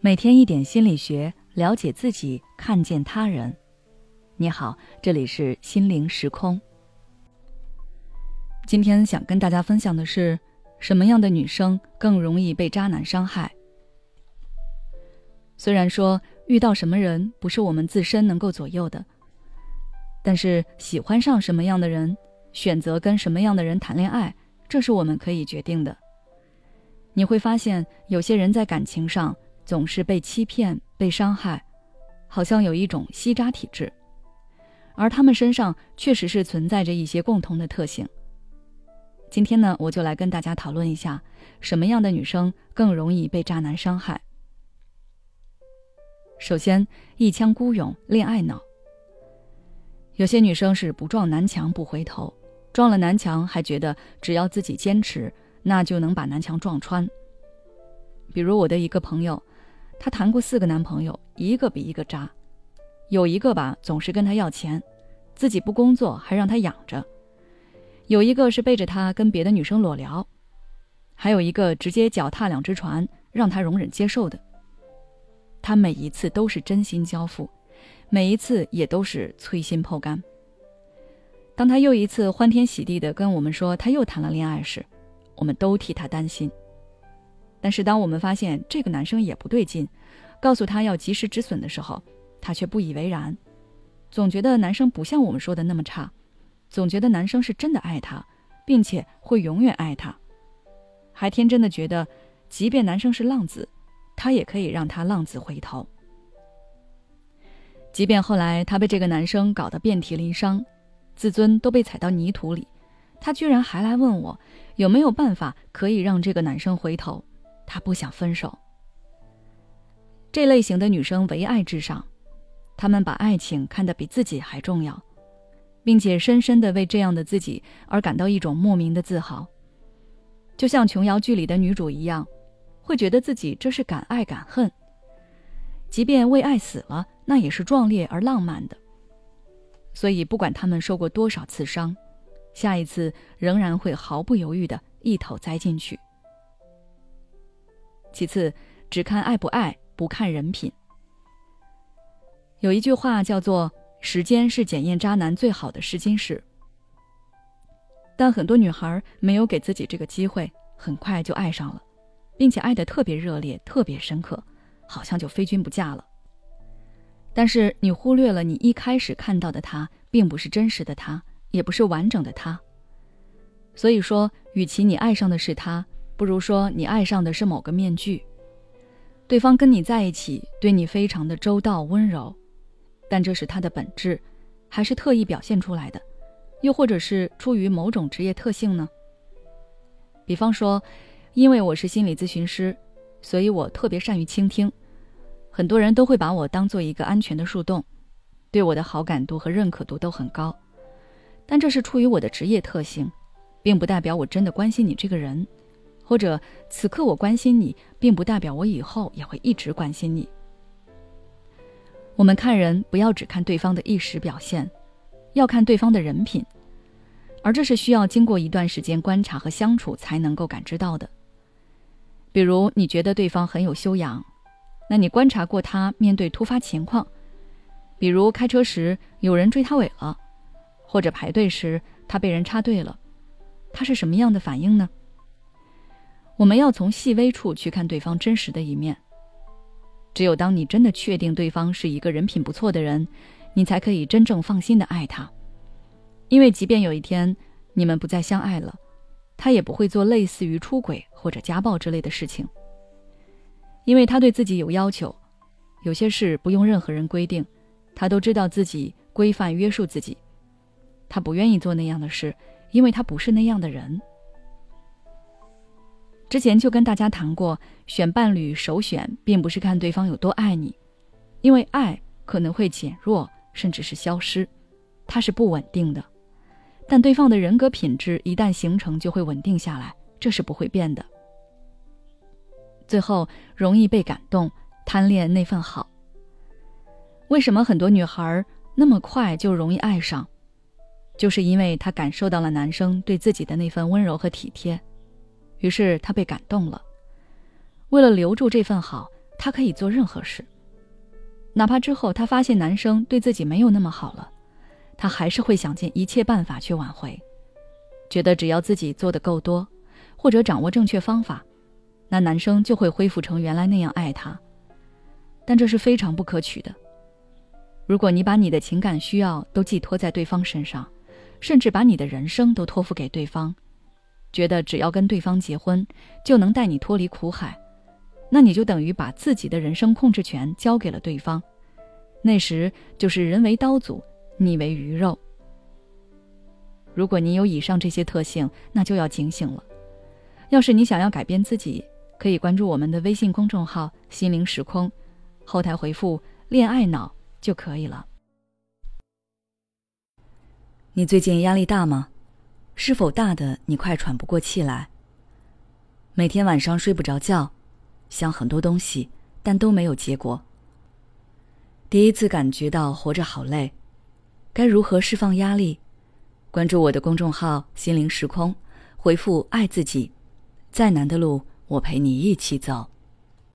每天一点心理学，了解自己，看见他人。你好，这里是心灵时空。今天想跟大家分享的是，什么样的女生更容易被渣男伤害？虽然说遇到什么人不是我们自身能够左右的，但是喜欢上什么样的人，选择跟什么样的人谈恋爱，这是我们可以决定的。你会发现，有些人在感情上。总是被欺骗、被伤害，好像有一种吸渣体质，而他们身上确实是存在着一些共同的特性。今天呢，我就来跟大家讨论一下，什么样的女生更容易被渣男伤害。首先，一腔孤勇、恋爱脑。有些女生是不撞南墙不回头，撞了南墙还觉得只要自己坚持，那就能把南墙撞穿。比如我的一个朋友。她谈过四个男朋友，一个比一个渣，有一个吧总是跟她要钱，自己不工作还让她养着；有一个是背着她跟别的女生裸聊，还有一个直接脚踏两只船，让她容忍接受的。他每一次都是真心交付，每一次也都是摧心剖肝。当他又一次欢天喜地的跟我们说他又谈了恋爱时，我们都替他担心。但是，当我们发现这个男生也不对劲，告诉他要及时止损的时候，他却不以为然，总觉得男生不像我们说的那么差，总觉得男生是真的爱他，并且会永远爱他，还天真的觉得，即便男生是浪子，他也可以让他浪子回头。即便后来他被这个男生搞得遍体鳞伤，自尊都被踩到泥土里，他居然还来问我有没有办法可以让这个男生回头。他不想分手。这类型的女生唯爱至上，她们把爱情看得比自己还重要，并且深深的为这样的自己而感到一种莫名的自豪。就像琼瑶剧里的女主一样，会觉得自己这是敢爱敢恨，即便为爱死了，那也是壮烈而浪漫的。所以，不管他们受过多少次伤，下一次仍然会毫不犹豫的一头栽进去。其次，只看爱不爱，不看人品。有一句话叫做“时间是检验渣男最好的试金石”，但很多女孩没有给自己这个机会，很快就爱上了，并且爱的特别热烈、特别深刻，好像就非君不嫁了。但是你忽略了，你一开始看到的他，并不是真实的他，也不是完整的他。所以说，与其你爱上的是他。不如说你爱上的是某个面具，对方跟你在一起，对你非常的周到温柔，但这是他的本质，还是特意表现出来的，又或者是出于某种职业特性呢？比方说，因为我是心理咨询师，所以我特别善于倾听，很多人都会把我当做一个安全的树洞，对我的好感度和认可度都很高，但这是出于我的职业特性，并不代表我真的关心你这个人。或者此刻我关心你，并不代表我以后也会一直关心你。我们看人不要只看对方的一时表现，要看对方的人品，而这是需要经过一段时间观察和相处才能够感知到的。比如你觉得对方很有修养，那你观察过他面对突发情况，比如开车时有人追他尾了，或者排队时他被人插队了，他是什么样的反应呢？我们要从细微处去看对方真实的一面。只有当你真的确定对方是一个人品不错的人，你才可以真正放心的爱他。因为即便有一天你们不再相爱了，他也不会做类似于出轨或者家暴之类的事情。因为他对自己有要求，有些事不用任何人规定，他都知道自己规范约束自己。他不愿意做那样的事，因为他不是那样的人。之前就跟大家谈过，选伴侣首选并不是看对方有多爱你，因为爱可能会减弱甚至是消失，它是不稳定的。但对方的人格品质一旦形成，就会稳定下来，这是不会变的。最后容易被感动，贪恋那份好。为什么很多女孩那么快就容易爱上？就是因为她感受到了男生对自己的那份温柔和体贴。于是他被感动了。为了留住这份好，她可以做任何事。哪怕之后她发现男生对自己没有那么好了，她还是会想尽一切办法去挽回，觉得只要自己做的够多，或者掌握正确方法，那男生就会恢复成原来那样爱她。但这是非常不可取的。如果你把你的情感需要都寄托在对方身上，甚至把你的人生都托付给对方，觉得只要跟对方结婚就能带你脱离苦海，那你就等于把自己的人生控制权交给了对方。那时就是人为刀俎，你为鱼肉。如果你有以上这些特性，那就要警醒了。要是你想要改变自己，可以关注我们的微信公众号“心灵时空”，后台回复“恋爱脑”。就可以了。你最近压力大吗？是否大的你快喘不过气来？每天晚上睡不着觉，想很多东西，但都没有结果。第一次感觉到活着好累，该如何释放压力？关注我的公众号“心灵时空”，回复“爱自己”，再难的路我陪你一起走。